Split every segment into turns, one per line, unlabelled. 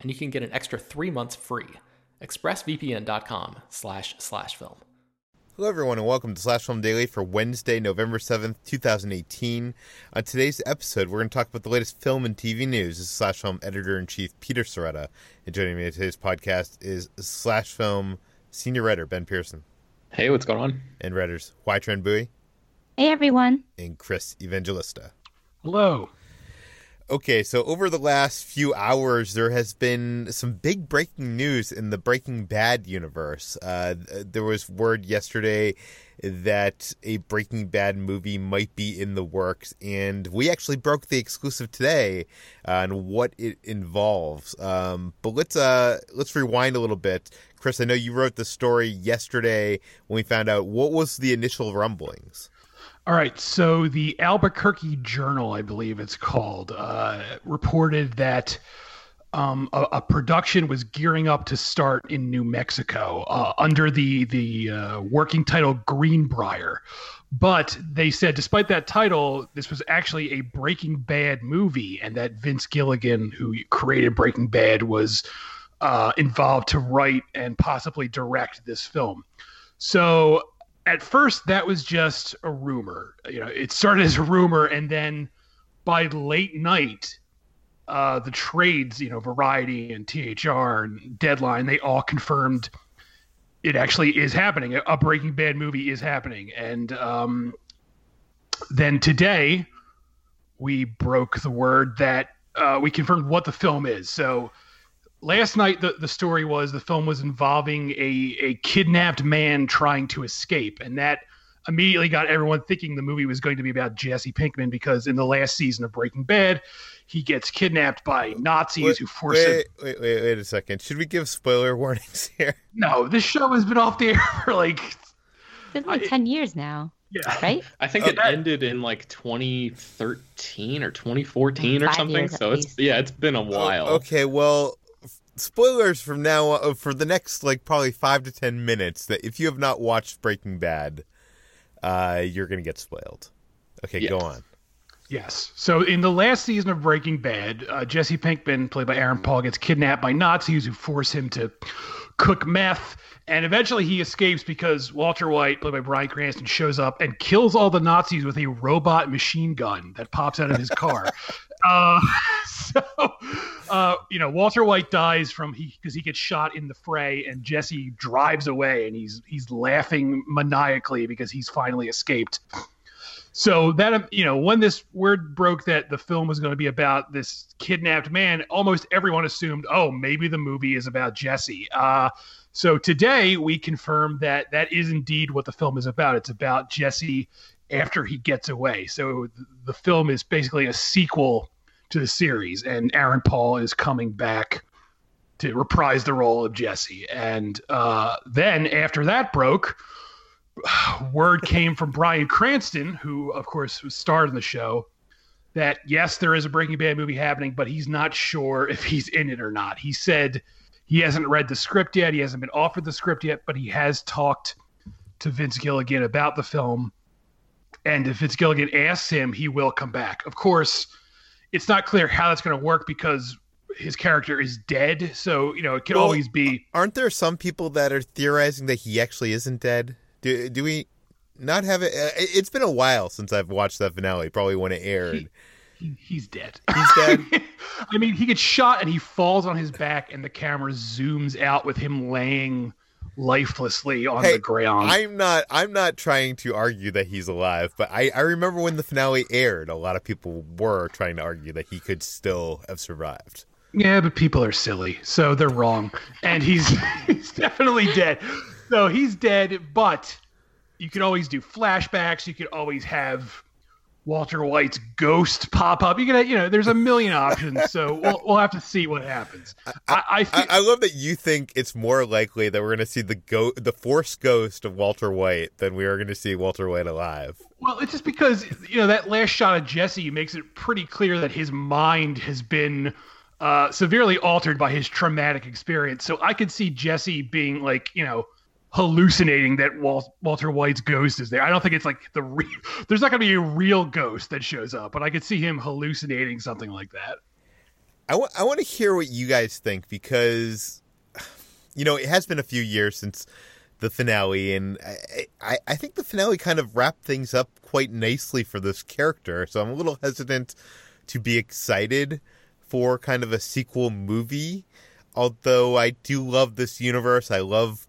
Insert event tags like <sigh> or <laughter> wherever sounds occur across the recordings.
and you can get an extra three months free. ExpressVPN.com slash slash film.
Hello, everyone, and welcome to Slash Film Daily for Wednesday, November 7th, 2018. On today's episode, we're going to talk about the latest film and TV news. This is Slash Film Editor in Chief Peter Sciretta. And joining me at today's podcast is Slash Film Senior Writer Ben Pearson.
Hey, what's going on?
And writers Hoai-Tran Bui.
Hey, everyone.
And Chris Evangelista.
Hello.
Okay, so over the last few hours, there has been some big breaking news in the Breaking Bad universe. Uh, there was word yesterday that a Breaking Bad movie might be in the works, and we actually broke the exclusive today on what it involves. Um, but let's uh, let's rewind a little bit, Chris. I know you wrote the story yesterday when we found out what was the initial rumblings.
All right, so the Albuquerque Journal, I believe it's called, uh, reported that um, a, a, production was gearing up to start in New Mexico uh, under the the uh, working title Greenbrier. But they said, despite that title, this was actually a Breaking Bad movie, and that Vince Gilligan, who created Breaking Bad, was uh, involved to write and possibly direct this film. So at first that was just a rumor. You know, it started as a rumor, and then by late night, uh, the trades, you know, Variety and THR and Deadline, they all confirmed it actually is happening. A Breaking Bad movie is happening, and um, then today we broke the word that uh, we confirmed what the film is. So last night the, the story was the film was involving a, a kidnapped man trying to escape and that immediately got everyone thinking the movie was going to be about jesse pinkman because in the last season of breaking bad he gets kidnapped by nazis wait, who force
wait,
him
wait, wait wait a second should we give spoiler <laughs> warnings here
no this show has been off the air <laughs> for like
it's been like I, 10 years now
yeah.
Right?
I think it ended in like 2013 or 2014 or something. So it's yeah, it's been a oh, while.
Oh, okay, well, spoilers from now uh, for the next like probably five to ten minutes. That if you have not watched Breaking Bad, uh, you're gonna get spoiled. Okay, yes. go on.
Yes. So in the last season of Breaking Bad, uh, Jesse Pinkman, played by Aaron Paul, gets kidnapped by Nazis who force him to cook meth. And eventually he escapes because Walter White, played by Bryan Cranston, shows up and kills all the Nazis with a robot machine gun that pops out of his car. <laughs> uh, <laughs> so, uh, you know, Walter White dies from he because he gets shot in the fray, and Jesse drives away, and he's he's laughing maniacally because he's finally escaped. So that you know, when this word broke that the film was going to be about this kidnapped man, almost everyone assumed, oh, maybe the movie is about Jesse. Uh, so today we confirmed that that is indeed what the film is about. It's about Jesse after he gets away. So the film is basically a sequel to the series, and Aaron Paul is coming back to reprise the role of Jesse. And uh, then after that broke, <sighs> word came from Bryan Cranston, who of course was starred in the show, that yes, there is a Breaking Bad movie happening, but he's not sure if he's in it or not. He said he hasn't read the script yet, he hasn't been offered the script yet, but he has talked to Vince Gilligan about the film and if Vince Gilligan asks him, he will come back. Of course, it's not clear how that's going to work because his character is dead. So you know, it could
Well,
always be.
Aren't there some people that are theorizing that he actually isn't dead? Do do we not have it? uh, It's been a while since I've watched that finale. Probably when it aired.
He, he's dead.
He's dead. <laughs>
I mean, he gets shot and he falls on his back, and the camera zooms out with him laying lifelessly on
Hey,
the ground.
I'm not. I'm not trying to argue that he's alive, but I, I remember when the finale aired, a lot of people were trying to argue that he could still have survived.
Yeah, but people are silly, so they're wrong. And he's <laughs> he's definitely dead. So he's dead, but you could always do flashbacks. You could always have Walter White's ghost pop up. You can, you know, there's a million options. So we'll we'll have to see what happens. I, I,
I, I love that you think it's more likely that we're going to see the go the force ghost of Walter White than we are going to see Walter White alive.
Well, it's just because you know that last shot of Jesse makes it pretty clear that his mind has been uh, severely altered by his traumatic experience. So I could see Jesse being like, you know, hallucinating that Wal- Walter White's ghost is there. I don't think it's like the real. <laughs> There's not going to be a real ghost that shows up, but I could see him hallucinating something like that.
I want I want to hear what you guys think because you know it has been a few years since the finale, and I, I I think the finale kind of wrapped things up quite nicely for this character. So I'm a little hesitant to be excited for kind of a sequel movie. Although I do love this universe, I love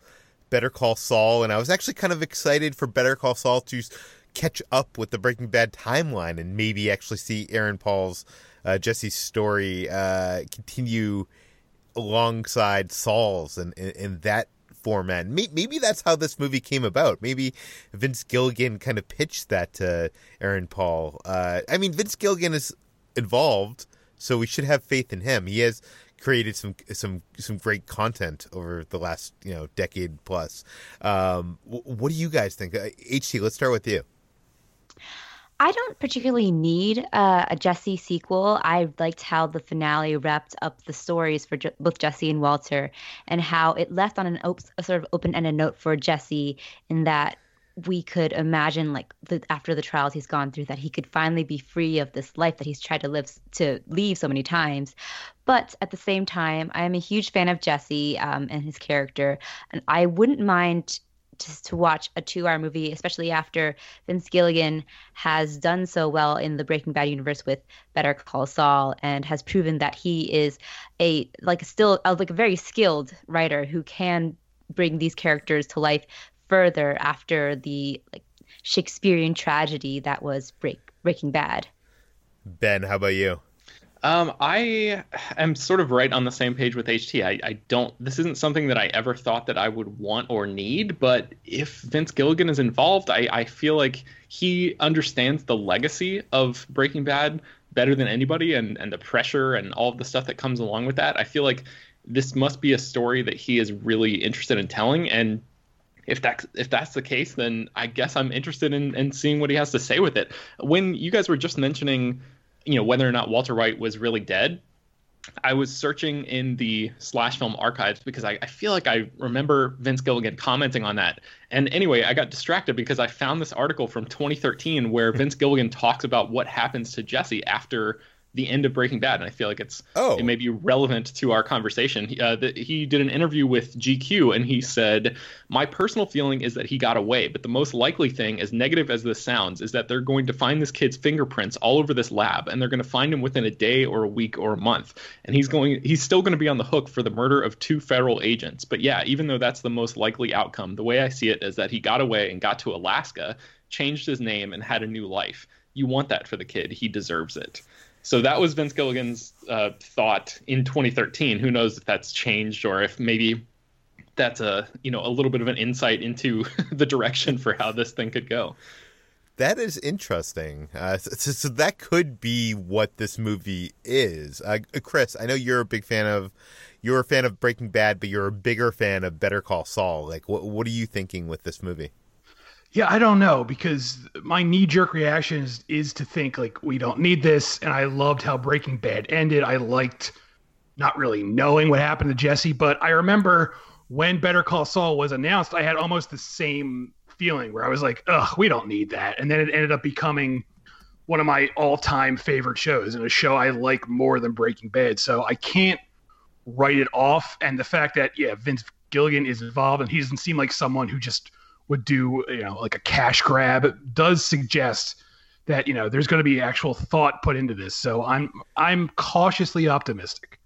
Better Call Saul, and I was actually kind of excited for Better Call Saul to catch up with the Breaking Bad timeline and maybe actually see Aaron Paul's uh, Jesse's story uh, continue alongside Saul's and in, that format. Maybe, maybe that's how this movie came about. Maybe Vince Gilligan kind of pitched that to Aaron Paul. Uh, I mean, Vince Gilligan is involved, so we should have faith in him. He has created some some some great content over the last you know decade plus. Um, what do you guys think? Uh, HT, let's start with you.
I don't particularly need uh, a Jesse sequel. I liked how the finale wrapped up the stories for Je- both Jesse and Walter, and how it left on an op- a sort of open-ended note for Jesse in that we could imagine, like the, after the trials he's gone through, that he could finally be free of this life that he's tried to live to leave so many times. But at the same time, I am a huge fan of Jesse um, and his character, and I wouldn't mind to, to watch a two hour movie, especially after Vince Gilligan has done so well in the Breaking Bad universe with Better Call Saul and has proven that he is a like still a, like a very skilled writer who can bring these characters to life further after the like Shakespearean tragedy that was Break, Breaking Bad.
Ben, how about you?
Um, I am sort of right on the same page with HT. I, I don't. This isn't something that I ever thought that I would want or need. But if Vince Gilligan is involved, I, I feel like he understands the legacy of Breaking Bad better than anybody, and and the pressure and all of the stuff that comes along with that. I feel like this must be a story that he is really interested in telling, and if that if that's the case, then I guess I'm interested in, in seeing what he has to say with it. When you guys were just mentioning you know whether or not Walter White was really dead. I was searching in the slash film archives because I, I, feel like I remember Vince Gilligan commenting on that. And anyway, I got distracted because I found this article from 2013 where Vince Gilligan talks about what happens to Jesse after the end of Breaking Bad, and I feel like it's
oh.
it may be relevant to our conversation. He, uh, the, he did an interview with GQ, and he said, "My personal feeling is that he got away, but the most likely thing, as negative as this sounds, is that they're going to find this kid's fingerprints all over this lab, and they're going to find him within a day or a week or a month, and he's going he's still going to be on the hook for the murder of two federal agents. But yeah, even though that's the most likely outcome, the way I see it is that he got away and got to Alaska, changed his name, and had a new life. You want that for the kid. He deserves it." So that was Vince Gilligan's uh, thought in 2013. Who knows if that's changed or if maybe that's a you know a little bit of an insight into <laughs> the direction for how this thing could go.
That is interesting. Uh, so, so, that could be what this movie is. Uh, Chris, I know you're a big fan of you're a fan of Breaking Bad, but you're a bigger fan of Better Call Saul. Like, what what are you thinking with this movie?
Yeah, I don't know because my knee jerk reaction is, is to think like we don't need this. And I loved how Breaking Bad ended. I liked not really knowing what happened to Jesse, but I remember when Better Call Saul was announced, I had almost the same feeling where I was like, ugh, we don't need that. And then it ended up becoming one of my all-time favorite shows and a show I like more than Breaking Bad. So I can't write it off. And the fact that yeah, Vince Gilligan is involved and he doesn't seem like someone who just would do you know like a cash grab does suggest that you know there's going to be actual thought put into this. So I'm I'm cautiously optimistic.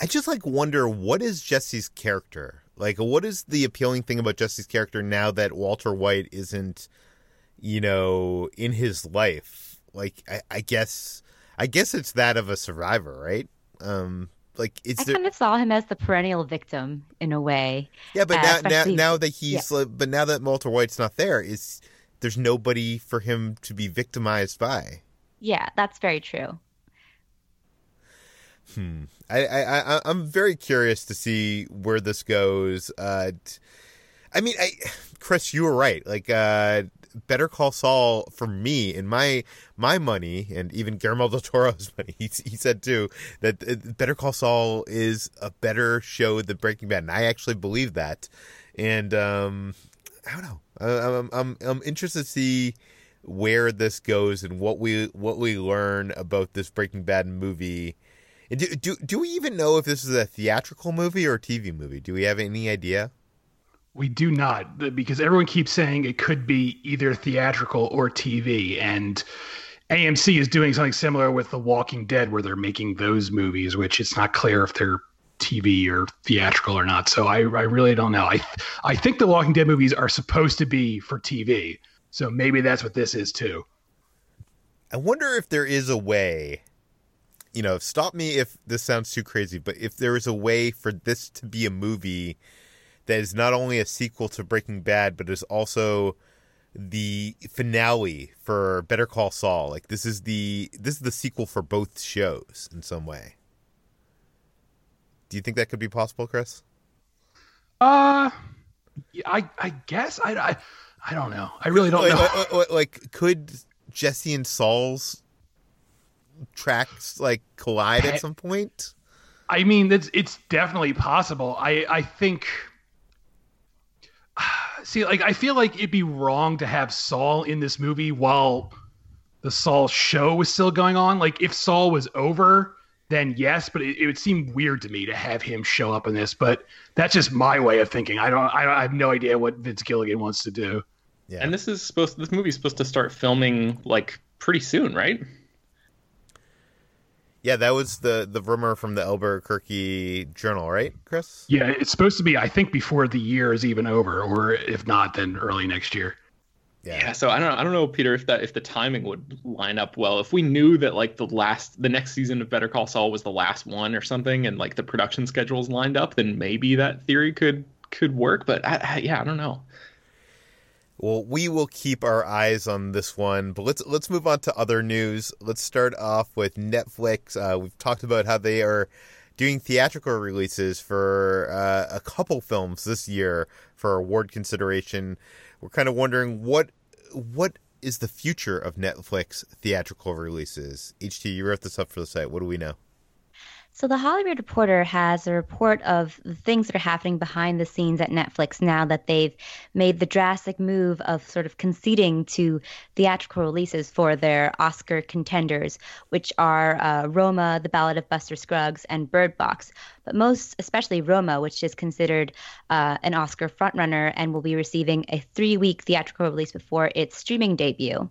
I just like wonder what is Jesse's character like. What is the appealing thing about Jesse's character now that Walter White isn't, you know, in his life? Like I, I guess I guess it's that of a survivor, right? Um, like it's
I
there...
kind of saw him as the perennial victim in a way.
Yeah, but uh, now, especially... now now that he's yeah. but now that Walter White's not there, is there's nobody for him to be victimized by.
Yeah, that's very true.
Hmm. I, I, I I'm very curious to see where this goes. Uh, I mean, I, <sighs> Chris, you were right. Like, uh, Better Call Saul for me and my my money, and even Guillermo del Toro's <laughs> money. He, he said too that uh, Better Call Saul is a better show than Breaking Bad, and I actually believe that. And um, I don't know. I'm I'm I'm interested to see where this goes and what we what we learn about this Breaking Bad movie. And Do, do do we even know if this is a theatrical movie or a TV movie? Do we have any idea?
We do not, because everyone keeps saying it could be either theatrical or TV, and AMC is doing something similar with The Walking Dead, where they're making those movies, which it's not clear if they're TV or theatrical or not. So I, I really don't know. I I think the Walking Dead movies are supposed to be for TV. So maybe that's what this is too.
I wonder if there is a way. You know, stop me if this sounds too crazy, but if there is a way for this to be a movie that is not only a sequel to Breaking Bad, but is also the finale for Better Call Saul. Like this is the this is the sequel for both shows in some way. Do you think that could be possible, Chris?
Uh, I I guess I I, I don't know. I really don't know.
Like, like, could Jesse and Saul's tracks like collide at some point?
I mean, it's it's definitely possible. I I think see, like I feel like it'd be wrong to have Saul in this movie while the Saul show was still going on. Like if Saul was over, then yes, but it, it, would seem weird to me to have him show up in this. But that's just my way of thinking. I don't. I, I have no idea what Vince Gilligan wants to do.
Yeah. And this is supposed. This movie's supposed to start filming like pretty soon, right?
Yeah, that was the the rumor from the Albuquerque Journal, right, Chris?
Yeah, it's supposed to be. I think before the year is even over, or if not, then early next year.
Yeah. yeah. so I don't know. I don't know, Peter, if that if the timing would line up well. If we knew that like the last the next season of Better Call Saul was the last one or something, and like the production schedules lined up, then maybe that theory could could work. But I, I, yeah, I don't know.
Well, we will keep our eyes on this one, but let's let's move on to other news. Let's start off with Netflix. Uh, we've talked about how they are doing theatrical releases for uh, a couple films this year for award consideration. We're kind of wondering what what is the future of Netflix theatrical releases. HT, you wrote this up for the site. What do we know?
So, the Hollywood Reporter has a report of the things that are happening behind the scenes at Netflix now that they've made the drastic move of sort of conceding to theatrical releases for their Oscar contenders, which are uh, Roma, The Ballad of Buster Scruggs, and Bird Box. But most especially Roma, which is considered uh, an Oscar frontrunner and will be receiving a three week theatrical release before its streaming debut.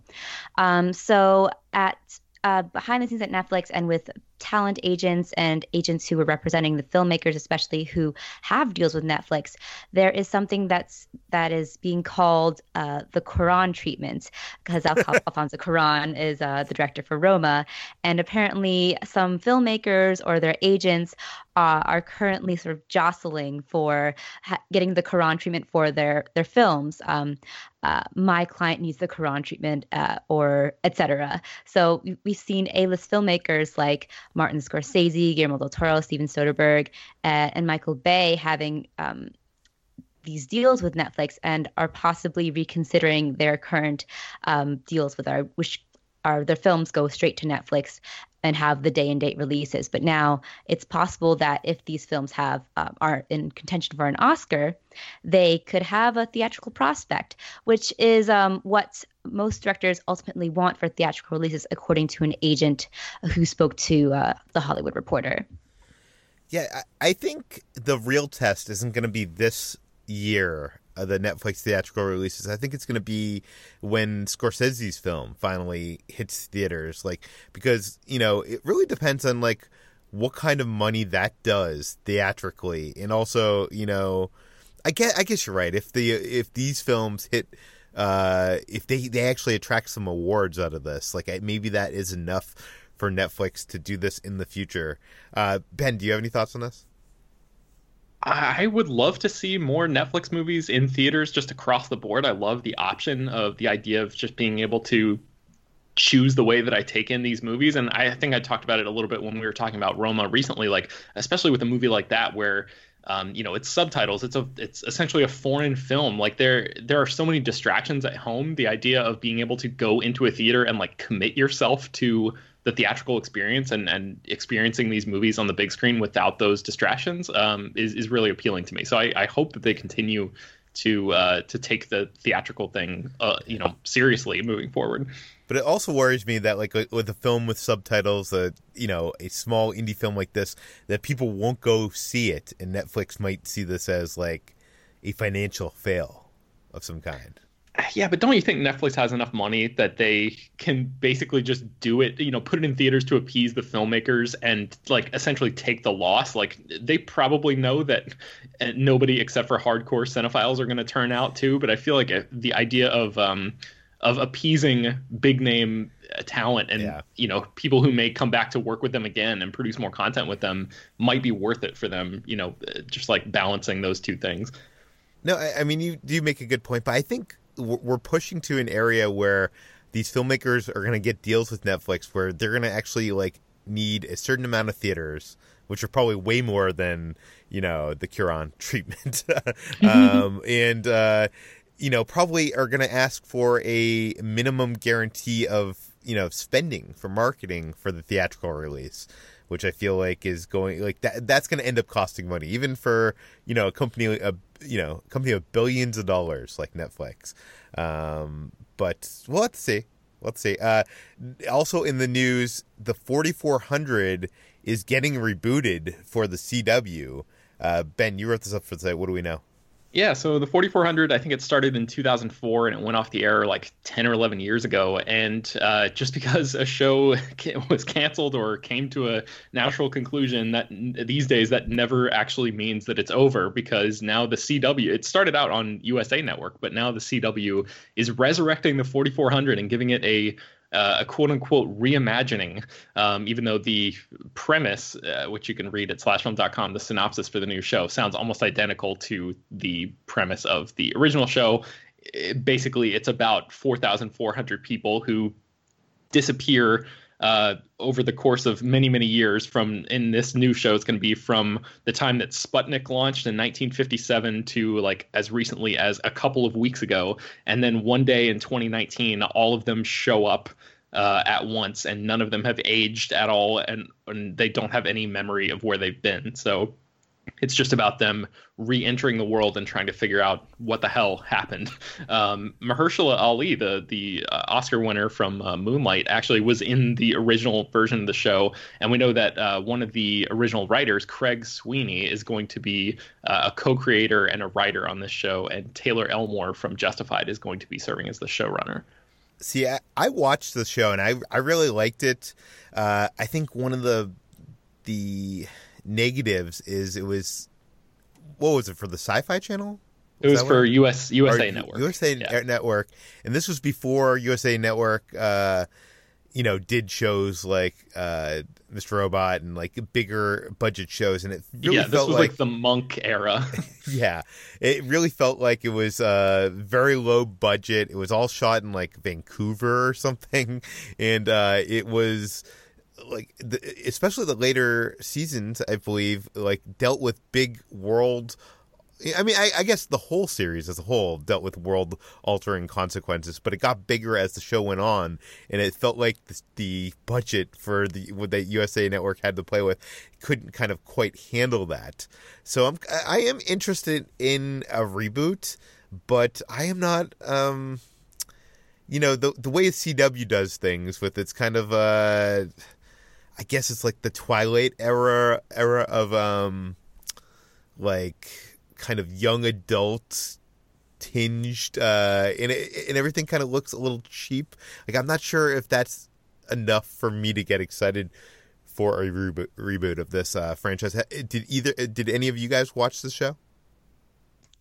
Um, so, at uh, behind the scenes at Netflix and with talent agents and agents who are representing the filmmakers, especially who have deals with Netflix, there is something that's that is being called uh, the Cuarón treatment because <laughs> Alfonso Cuarón is uh, the director for Roma, and apparently some filmmakers or their agents uh, are currently sort of jostling for ha- getting the Cuarón treatment for their their films. Um, uh, my client needs the Cuarón treatment, uh, or etc. So we've seen A-list filmmakers like Martin Scorsese, Guillermo del Toro, Steven Soderbergh, uh, and Michael Bay having um, these deals with Netflix and are possibly reconsidering their current um, deals with our which are their films go straight to Netflix and have the day and date releases. But now it's possible that if these films have uh, are in contention for an Oscar, they could have a theatrical prospect, which is um, what most directors ultimately want for theatrical releases, according to an agent who spoke to uh, the Hollywood Reporter.
Yeah, I think the real test isn't going to be this year the Netflix theatrical releases. I think it's going to be when Scorsese's film finally hits theaters, like because you know it really depends on like what kind of money that does theatrically, and also you know, I guess I guess you're right. If the if these films hit. Uh, if they, they actually attract some awards out of this, like maybe that is enough for Netflix to do this in the future. Uh, ben, do you have any thoughts on this?
I would love to see more Netflix movies in theaters just across the board. I love the option of the idea of just being able to choose the way that I take in these movies. And I think I talked about it a little bit when we were talking about Roma recently, like especially with a movie like that where um, you know it's subtitles it's a it's essentially a foreign film like there there are so many distractions at home the idea of being able to go into a theater and like commit yourself to the theatrical experience and, and experiencing these movies on the big screen without those distractions um, is, is really appealing to me. So I, I hope that they continue to uh, to take the theatrical thing, uh, you know, seriously moving forward.
But it also worries me that like with a film with subtitles, uh, you know, a small indie film like this, that people won't go see it, and Netflix might see this as like a financial fail of some kind.
Yeah, but don't you think Netflix has enough money that they can basically just do it, you know, put it in theaters to appease the filmmakers and like essentially take the loss? Like they probably know that uh, nobody except for hardcore cinephiles are going to turn out too, but I feel like uh, the idea of um of appeasing big name uh, talent and yeah. you know people who may come back to work with them again and produce more content with them might be worth it for them, you know, just like balancing those two things.
No, I mean you do make a good point, but I think we're pushing to an area where these filmmakers are going to get deals with Netflix where they're going to actually like need a certain amount of theaters, which are probably way more than you know the Cuarón <laughs> treatment, <laughs> um, and uh, you know probably are going to ask for a minimum guarantee of you know spending for marketing for the theatrical release which I feel like is going like that. That's going to end up costing money, even for you know a company a you know company of billions of dollars like Netflix. Um, but well, let's see. Let's see. Uh, also in the news, the 4400 is getting rebooted for the CW. Uh, ben, you wrote this up for the site. What do we know?
Yeah, so the 4400, I think it started in 2004 and it went off the air like 10 or 11 years ago. And uh, just <laughs> because a show <laughs> was canceled or came to a natural conclusion, that these days that never actually means that it's over because now the CW, it started out on USA Network, but now the CW is resurrecting the 4400 and giving it a uh, a quote unquote reimagining, um, even though the premise, uh, which you can read at slashfilm.com, the synopsis for the new show sounds almost identical to the premise of the original show. It, basically, it's about 4,400 people who disappear uh, over the course of many, many years. From in this new show, it's going to be from the time that Sputnik launched in 1957 to like as recently as a couple of weeks ago, and then one day in 2019, all of them show up. Uh, at once, and none of them have aged at all, and, and they don't have any memory of where they've been. So it's just about them re-entering the world and trying to figure out what the hell happened. <laughs> Um, Mahershala Ali, the the uh, Oscar winner from uh, Moonlight, actually was in the original version of the show, and we know that uh, one of the original writers, Craig Sweeny, is going to be uh, a co-creator and a writer on this show, and Taylor Elmore from Justified is going to be serving as the showrunner.
See, I, I watched the show and I I really liked it. Uh, I think one of the the negatives is it was what was it for the Sci-Fi Channel?
Was it was for US USA Network.
USA
yeah.
Network, and this was before USA Network, uh, you know, did shows like uh, Mr. Robot and like bigger budget shows, and it really
yeah, this
felt
was
like,
like the Monk era. <laughs> <laughs>
yeah, it really felt like it was uh, very low budget. It was all shot in like Vancouver or something, <laughs> and uh, it was like the, especially the later seasons i believe like dealt with big world I mean, I, I, guess the whole series as a whole dealt with world altering consequences, but it got bigger as the show went on, and it felt like the, the budget for the what the USA Network had to play with couldn't kind of quite handle that. So I'm I am interested in a reboot, but I am not. Um, you know the the way CW does things with its kind of uh, I guess it's like the Twilight era era of um, like kind of young adult tinged uh and it, and everything kind of looks a little cheap. Like i'm not sure if that's enough for me to get excited for a reboot, reboot of this uh franchise. Did either did any of you guys watch the show?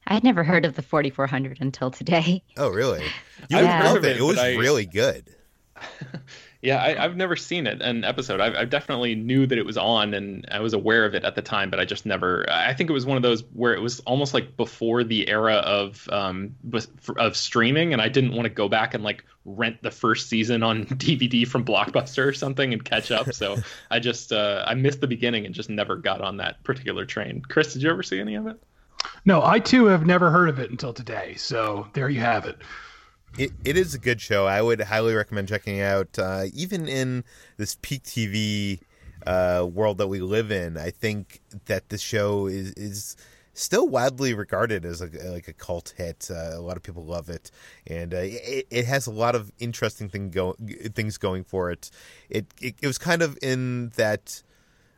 I had never heard of the 4400 until today.
Oh really? <laughs> You would love it. It, it was I... really good <laughs>
Yeah, I, have never seen it an episode. I, I, definitely knew that it was on, and I was aware of it at the time, but I just never. I think it was one of those where it was almost like before the era of um of streaming, and I didn't want to go back and like rent the first season on <laughs> DVD from Blockbuster or something and catch up. So <laughs> I just uh, I missed the beginning and just never got on that particular train. Chris, did you ever see any of it?
No, I too have never heard of it until today. So there you have it.
It, it is a good show. I would highly recommend checking out. Uh, even in this peak TV uh, world that we live in, I think that the show is is still widely regarded as a, like a cult hit. Uh, a lot of people love it, and uh, it, it, has a lot of interesting thing go, things going for it. it. It it was kind of in that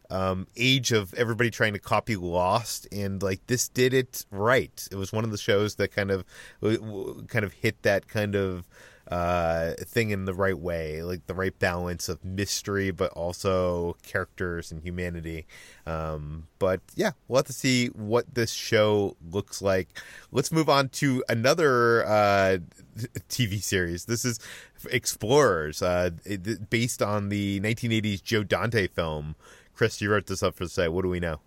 um, age of everybody trying to copy Lost, and like this did it right. It was one of the shows that kind of kind of hit that kind of uh, thing in the right way, like the right balance of mystery, but also characters and humanity. Um, but yeah, we'll have to see what this show looks like. Let's move on to another uh, TV series. This is Explorers, uh, based on the 1980s Joe Dante film Chris, you wrote this up for the site. What do we know?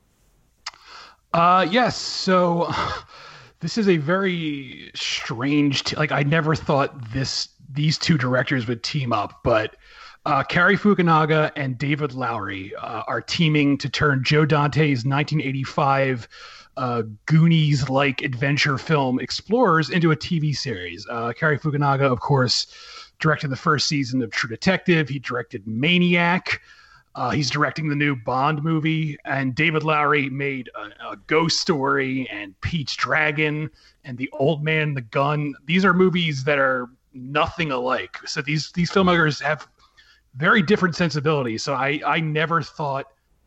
Uh, yes. So <laughs> this is a very strange. T- like I never thought this these two directors would team up, but uh, Cary Fukunaga and David Lowery uh, are teaming to turn Joe Dante's 1985 uh, Goonies-like adventure film Explorers into a TV series. Uh, Cary Fukunaga, of course, directed the first season of True Detective. He directed Maniac. Uh, he's directing the new Bond movie, and David Lowery made a, a, Ghost Story and Pete's Dragon and The Old Man the Gun. These are movies that are nothing alike. So these these filmmakers have very different sensibilities. So I I never thought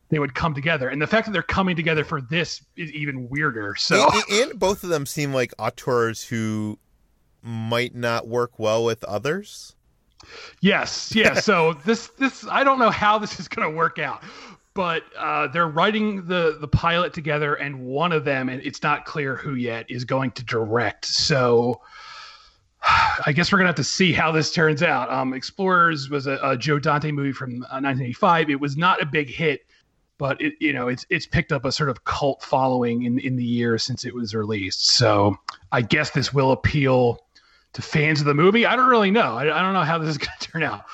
they would come together, and the fact that they're coming together for this is even weirder. So
and, and both of them seem like auteurs who might not work well with others.
Yes, yeah. so <laughs> this this I don't know how this is going to work out, but uh, they're writing the the pilot together, and one of them, and it's not clear who yet, is going to direct. So. I guess we're gonna have to see how this turns out. Um, Explorers was a, a, Joe Dante movie from uh, 1985. It was not a big hit, but it, you know, it's it's picked up a sort of cult following in in the years since it was released. So I guess this will appeal to fans of the movie. I don't really know. I, I don't know how this is <laughs> going to turn out.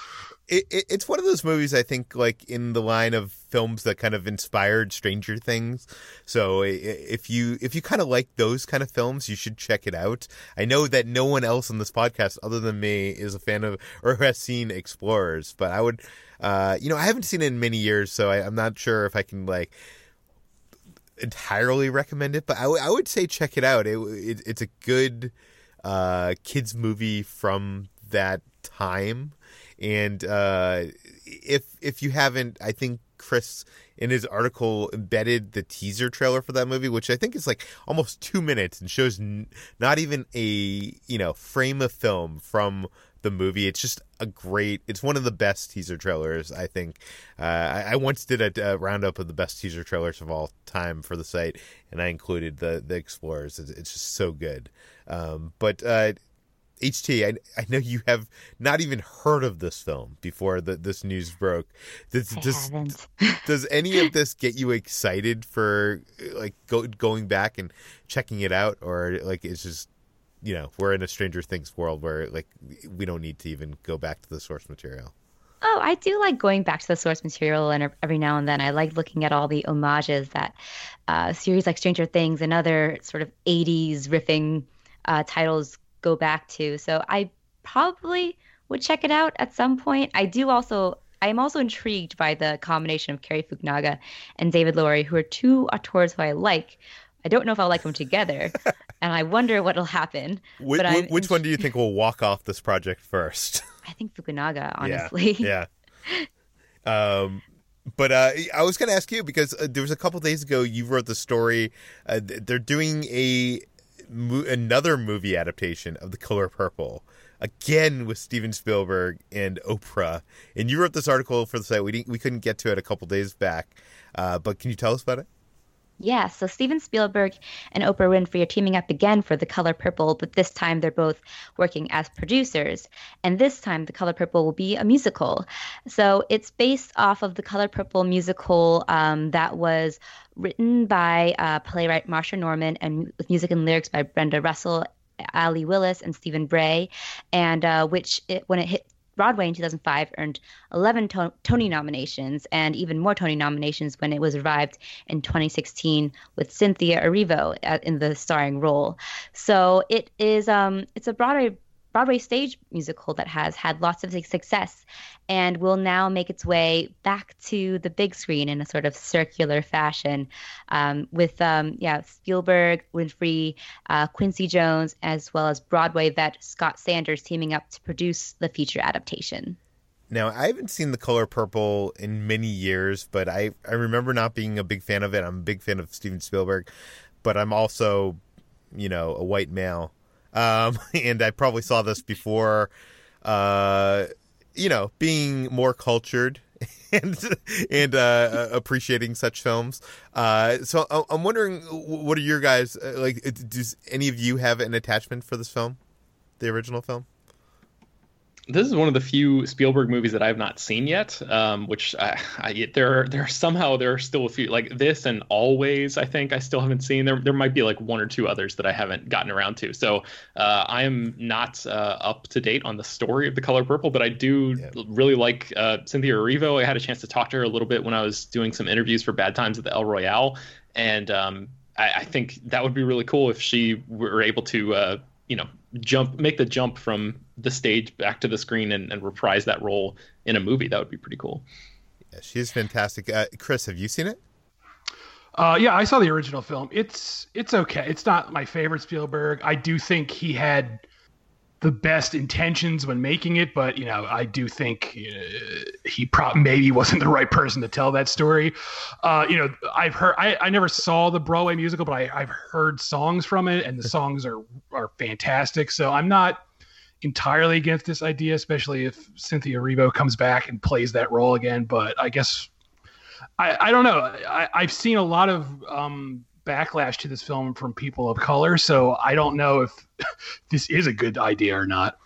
It, it, it's one of those movies I think like in the line of films that kind of inspired Stranger Things. So if you if you kind of like those kind of films, you should check it out. I know that no one else on this podcast other than me is a fan of or has seen Explorers, but I would, uh, you know, I haven't seen it in many years, so I, am not sure if I can like entirely recommend it. But I, w- I would say check it out. It, it it's a good uh, kids movie from that time. And uh, if if you haven't, I think Chris in his article embedded the teaser trailer for that movie, which I think is like almost two minutes and shows n- not even a you know frame of film from the movie. It's just a great. It's one of the best teaser trailers I think. Uh, I, I, once did a, a, roundup of the best teaser trailers of all time for the site, and I included the the Explorers. It's, it's just so good. Um, but uh, HT, I, I know you have not even heard of this film before the, this news broke. Does, does, does any of this get you excited for like go, going back and checking it out, or like it's just you know we're in a Stranger Things world where like we don't need to even go back to the source material?
Oh, I do like going back to the source material, and every now and then I like looking at all the homages that uh, series like Stranger Things and other sort of '80s riffing uh, titles go back to. So I probably would check it out at some point. I do also. I am also intrigued by the combination of Cary Fukunaga and David Lowery, who are two auteurs who I like. I don't know if I'll like them together, <laughs> and I wonder what'll happen.
Which, which one do you think will walk off this project first? <laughs>
I think Fukunaga, honestly.
Yeah. yeah. <laughs> Um, but uh, I was going to ask you because uh, there was a couple days ago you wrote the story. Uh, they're doing a mo- another movie adaptation of The Color Purple again with Steven Spielberg and Oprah. And you wrote this article for the site. We didn't, we couldn't get to it a couple days back. Uh, but can you tell us about it?
Yeah, so Steven Spielberg and Oprah Winfrey are teaming up again for The Color Purple, but this time they're both working as producers. And this time, The Color Purple will be a musical. So it's based off of the Color Purple musical um, that was written by uh, playwright Marsha Norman and with music and lyrics by Brenda Russell Allee Willis and Stephen Bray, and uh, which it, when it hit Broadway in 2005 earned 11 to- Tony nominations and even more Tony nominations when it was revived in 2016 with Cynthia Erivo in the starring role. So it is um it's a Broadway Broadway stage musical that has had lots of success and will now make its way back to the big screen in a sort of circular fashion um, with, um, yeah, Spielberg, Winfrey, uh, Quincy Jones, as well as Broadway vet Scott Sanders teaming up to produce the feature adaptation.
Now, I haven't seen The Color Purple in many years, but I, I remember not being a big fan of it. I'm a big fan of Steven Spielberg, but I'm also, you know, a white male um, <laughs> and I probably saw this before. Uh, you know, being more cultured <laughs> and and uh, appreciating such films. Uh, so I'm wondering, what are your guys uh, like? Does any of you have an attachment for this film, the original film?
This is one of the few Spielberg movies that I have not seen yet. Um, which I, I there there are somehow there are still a few like this and Always. I think I still haven't seen. There there might be like one or two others that I haven't gotten around to. So uh, I am not uh, up to date on the story of The Color Purple, but I do yeah. really like uh, Cynthia Erivo. I had a chance to talk to her a little bit when I was doing some interviews for Bad Times at the El Royale, and um, I, I, think that would be really cool if she were able to uh, you know jump make the jump from the stage back to the screen and, and reprise that role in a movie. That would be pretty cool.
Yeah she's fantastic. Uh, chris have you seen it?
Uh, yeah i saw the original film. It's it's okay. It's not my favorite spielberg. I do think he had the best intentions when making it, but you know, I do think uh, he probably maybe wasn't the right person to tell that story. Uh, you know, I've heard I, I never saw the Broadway musical, but I, I've heard songs from it, and the songs are are fantastic. So I'm not entirely against this idea, especially if Cynthia Erivo comes back and plays that role again. But I guess I, I don't know. I, I've seen a lot of um, backlash to this film from people of color. So I don't know if <laughs> this is a good idea or not.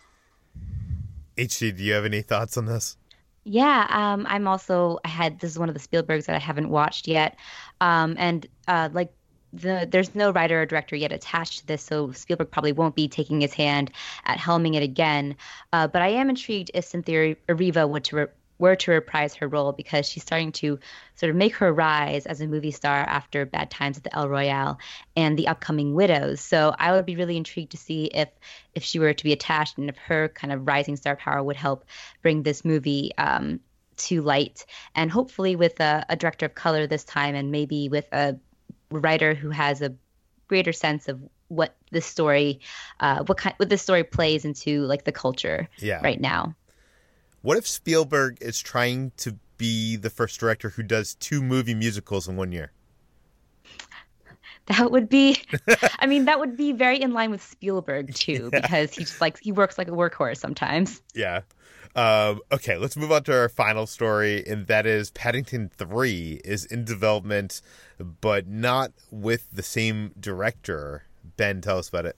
HT, do you have any thoughts on this?
Yeah, um, I'm also I had this is one of the Spielbergs that I haven't watched yet, um, and uh, like the there's no writer or director yet attached to this, so Spielberg probably won't be taking his hand at helming it again. Uh, but I am intrigued if Cynthia Erivo would to re- were to reprise her role because she's starting to sort of make her rise as a movie star after Bad Times at the El Royale and the upcoming Widows. So I would be really intrigued to see if if she were to be attached and if her kind of rising star power would help bring this movie um, to light and hopefully with a, a director of color this time and maybe with a writer who has a greater sense of what the story uh, what kind what this story plays into like the culture yeah. right now
what if Spielberg is trying to be the first director who does two movie musicals in one year? <laughs>
That would be, <laughs> I mean, that would be very in line with Spielberg too, yeah. because he's like he works like a workhorse sometimes.
Yeah. Um, okay, let's move on to our final story, and that is Paddington Three is in development, but not with the same director. Ben, tell us about it.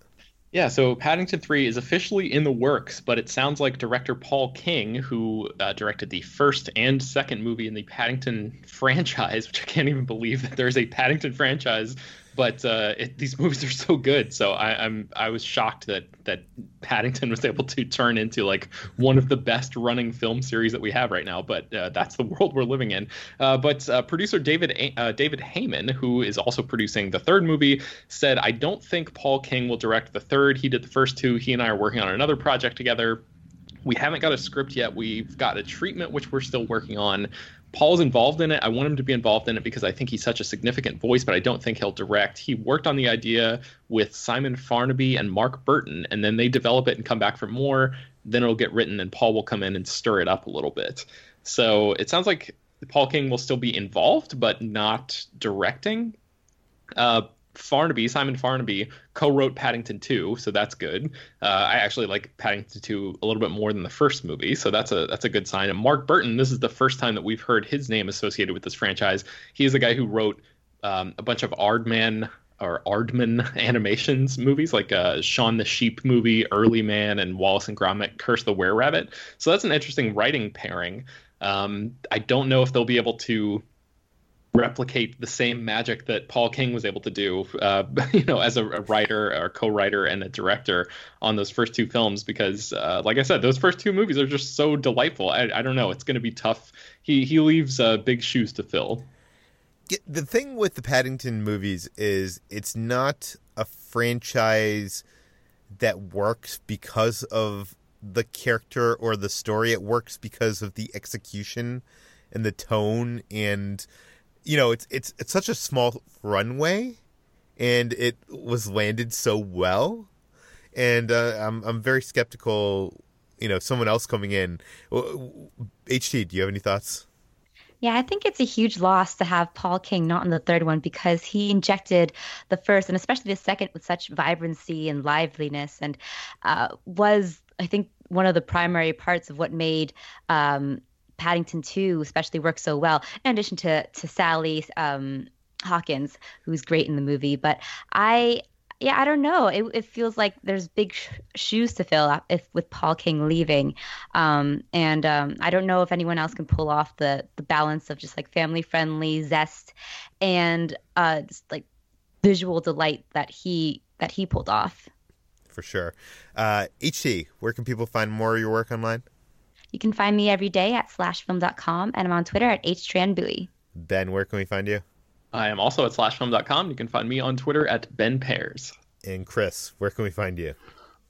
Yeah, so Paddington 3 is officially in the works, but it sounds like director Paul King, who uh, directed the first and second movie in the Paddington <laughs> franchise, which I can't even believe that there's a Paddington franchise but uh, it, these <laughs> movies are so good. So I, I'm I was shocked that that Paddington <laughs> was able to turn into like one of the best running film series that we have right now. But uh, that's the <laughs> world we're living in. Uh, but uh, producer David uh, David Heyman, who is also producing the third movie, said, "I don't think Paul King will direct the third. He did the first two. He and I are working on another project together." We haven't got a script yet. We've got a treatment, which we're still working on. Paul's involved in it. I want him to be involved in it because I think he's such a significant voice, but I don't think he'll direct. He worked on the idea with Simon Farnaby and Mark Burton, and then they develop it and come back for more. Then it'll get written, and Paul will come in and stir it up a little bit. So it sounds like Paul King will still be involved, but not directing. Uh, Farnaby, Simon Farnaby, co-wrote Paddington 2, so that's good. Uh, I actually like Paddington 2 a little bit more than the first movie, so that's a that's a good sign. And Mark Burton, this is the first time that we've heard his name associated with this franchise. He is the guy who wrote um, a bunch of Aardman or Aardman <laughs> animations movies, like uh, Shaun the Sheep movie, Early Man, and Wallace and Gromit: Curse the Were Rabbit. So that's an interesting writing pairing. Um, I don't know if they'll be able to replicate the same magic that Paul King was able to do, uh, <laughs> you know, as a, a, writer or co-writer and a director on those first two films. Because, uh, like I said, those first two movies are just so delightful. I, I don't know, it's going to be tough. He he leaves uh, big shoes to fill.
The thing with the Paddington movies is it's not a franchise that works because of the character or the story. It works because of the execution and the tone and you know, it's it's it's such a small runway, and it was landed so well, and uh, I'm I'm very skeptical. You know, someone else coming in. HT, do you have any thoughts?
Yeah, I think it's a huge loss to have Paul King not in the third one because he injected the first and especially the second with such vibrancy and liveliness, and uh, was I think one of the primary parts of what made um, Paddington 2 especially works so well, in addition to to Sally um, Hawkins, who's great in the movie. But I, yeah, I don't know. It, it feels like there's big sh- shoes to fill if with Paul King leaving, um, and um, I don't know if anyone else can pull off the the balance of just like family friendly zest and uh, just like visual delight that he that he pulled off.
For sure. Uh, HT, where can people find more of your work online?
You can find me every day at slashfilm.com, and I'm on Twitter at htranbui.
Ben, where can we find you?
I am also at slashfilm.com. You can find me on Twitter at Ben Pears.
And Chris, where can we find you?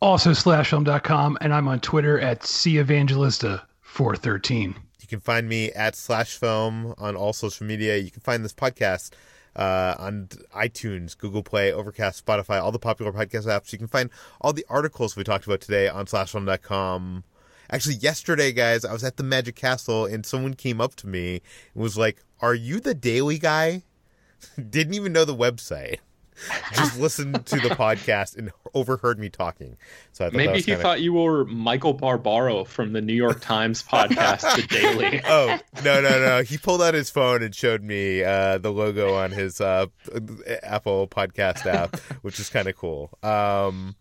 Also slashfilm.com, and I'm on Twitter at cevangelista413.
You can find me at slashfilm on all social media. You can find this podcast uh, on iTunes, Google Play, Overcast, Spotify, all the popular podcast apps. You can find all the articles we talked about today on slashfilm.com Actually, yesterday, guys, I was at the Magic Castle and someone came up to me and was like, Are you the daily guy? <laughs> Didn't even know the website. <laughs> Just listened to the podcast and overheard me talking. So
maybe he kinda... thought you were Michael Barbaro from the New York Times <laughs> podcast, The Daily.
Oh no no no! He pulled out his phone and showed me uh, the logo on his uh, Apple Podcast app, which is kind of cool. Um,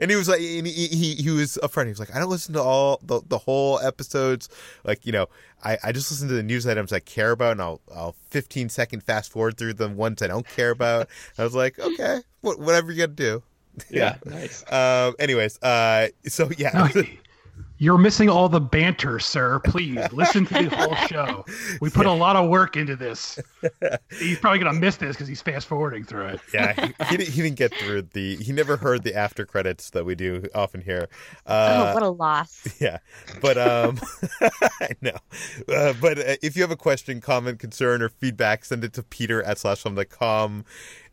and he was like, he, he he was upfront. He was like, I don't listen to all the the whole episodes. Like, you know, I, I just listen to the news items I care about, and I'll I'll 15 second fast forward through the ones I don't care about. <laughs> I was like, okay, whatever you got to do.
Yeah, yeah, <laughs> nice.
Um. Anyways, uh. So yeah.
No, you're missing all the banter, sir. Please listen to the whole <laughs> show. We put a lot of work into this. <laughs> He's probably gonna miss this because he's fast forwarding through it.
Yeah, he, he, he, didn't get through the. He never heard the after credits that we do often here.
Uh, oh, what a loss! <laughs>
Yeah, but um, I know. Uh, but uh, if you have a question, comment, concern, or feedback, send it to Peter at slashfilm.com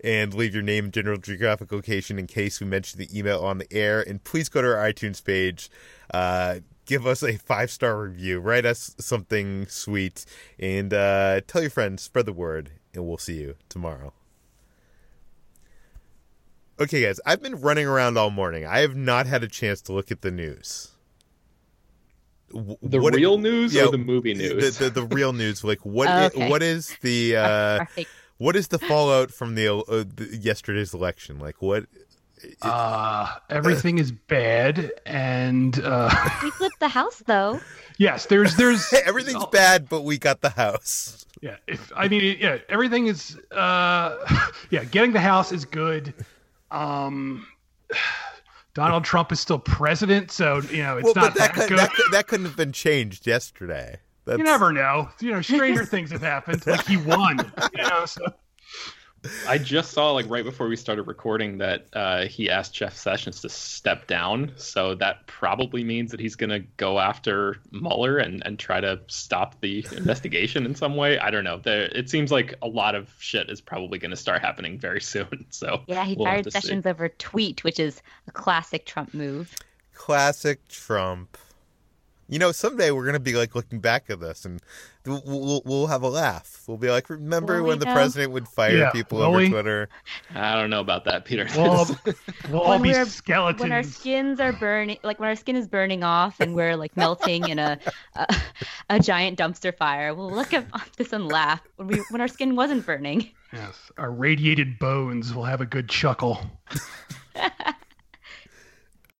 and leave your name and general geographic location in case we mention the email on the air. And please go to our iTunes page. Uh, give us a five star review, write us something sweet, and uh, tell your friends, spread the word, and we'll see you tomorrow. Okay, guys, I've been running around all morning. I have not had a chance to look at the news.
The what real news yeah, or the movie news?
The, the, the real news. Like <laughs> what? okay. is, what is the uh, what is the fallout from the, uh, the, yesterday's election? Like what?
Uh, everything is bad, and uh, <laughs>
We flipped the house though.
yes, there's there's <laughs>
Everything's bad, but we got the house.
yeah. If I mean yeah, everything is uh, <laughs> yeah. Getting the house is good. Um, <sighs> Donald Trump is still president, so you know it's
well,
not
that,
that,
could,
good.
that, could- that couldn't have been changed yesterday. That's,
you never know. You know, stranger things have happened. Like he won. You know, so
I just saw like right before we started recording that uh, he asked Jeff Sessions to step down. So that probably means that he's going to go after Mueller and, and try to stop the investigation in some way. I don't know. There, it seems like a lot of shit is probably going to start happening very soon. <laughs> So
Yeah, he
we'll
fired
to see.
Sessions over tweet, which is a classic Trump move.
classic Trump. You know, someday we're gonna be like looking back at this, and we'll we'll, we'll have a laugh. We'll be like, remember
Will we
when the
now?
president would fire
Yeah,
people
will
over
we?
Twitter?
I don't know about that, Peter.
we'll all, <laughs> we'll all
When
be
we're-
skeletons.
When our skins are burning, like when our skin is burning off and we're like melting in a a, a giant dumpster fire, we'll look at this and laugh. When we when our skin wasn't burning.
yes, our radiated bones will have a good chuckle. <laughs>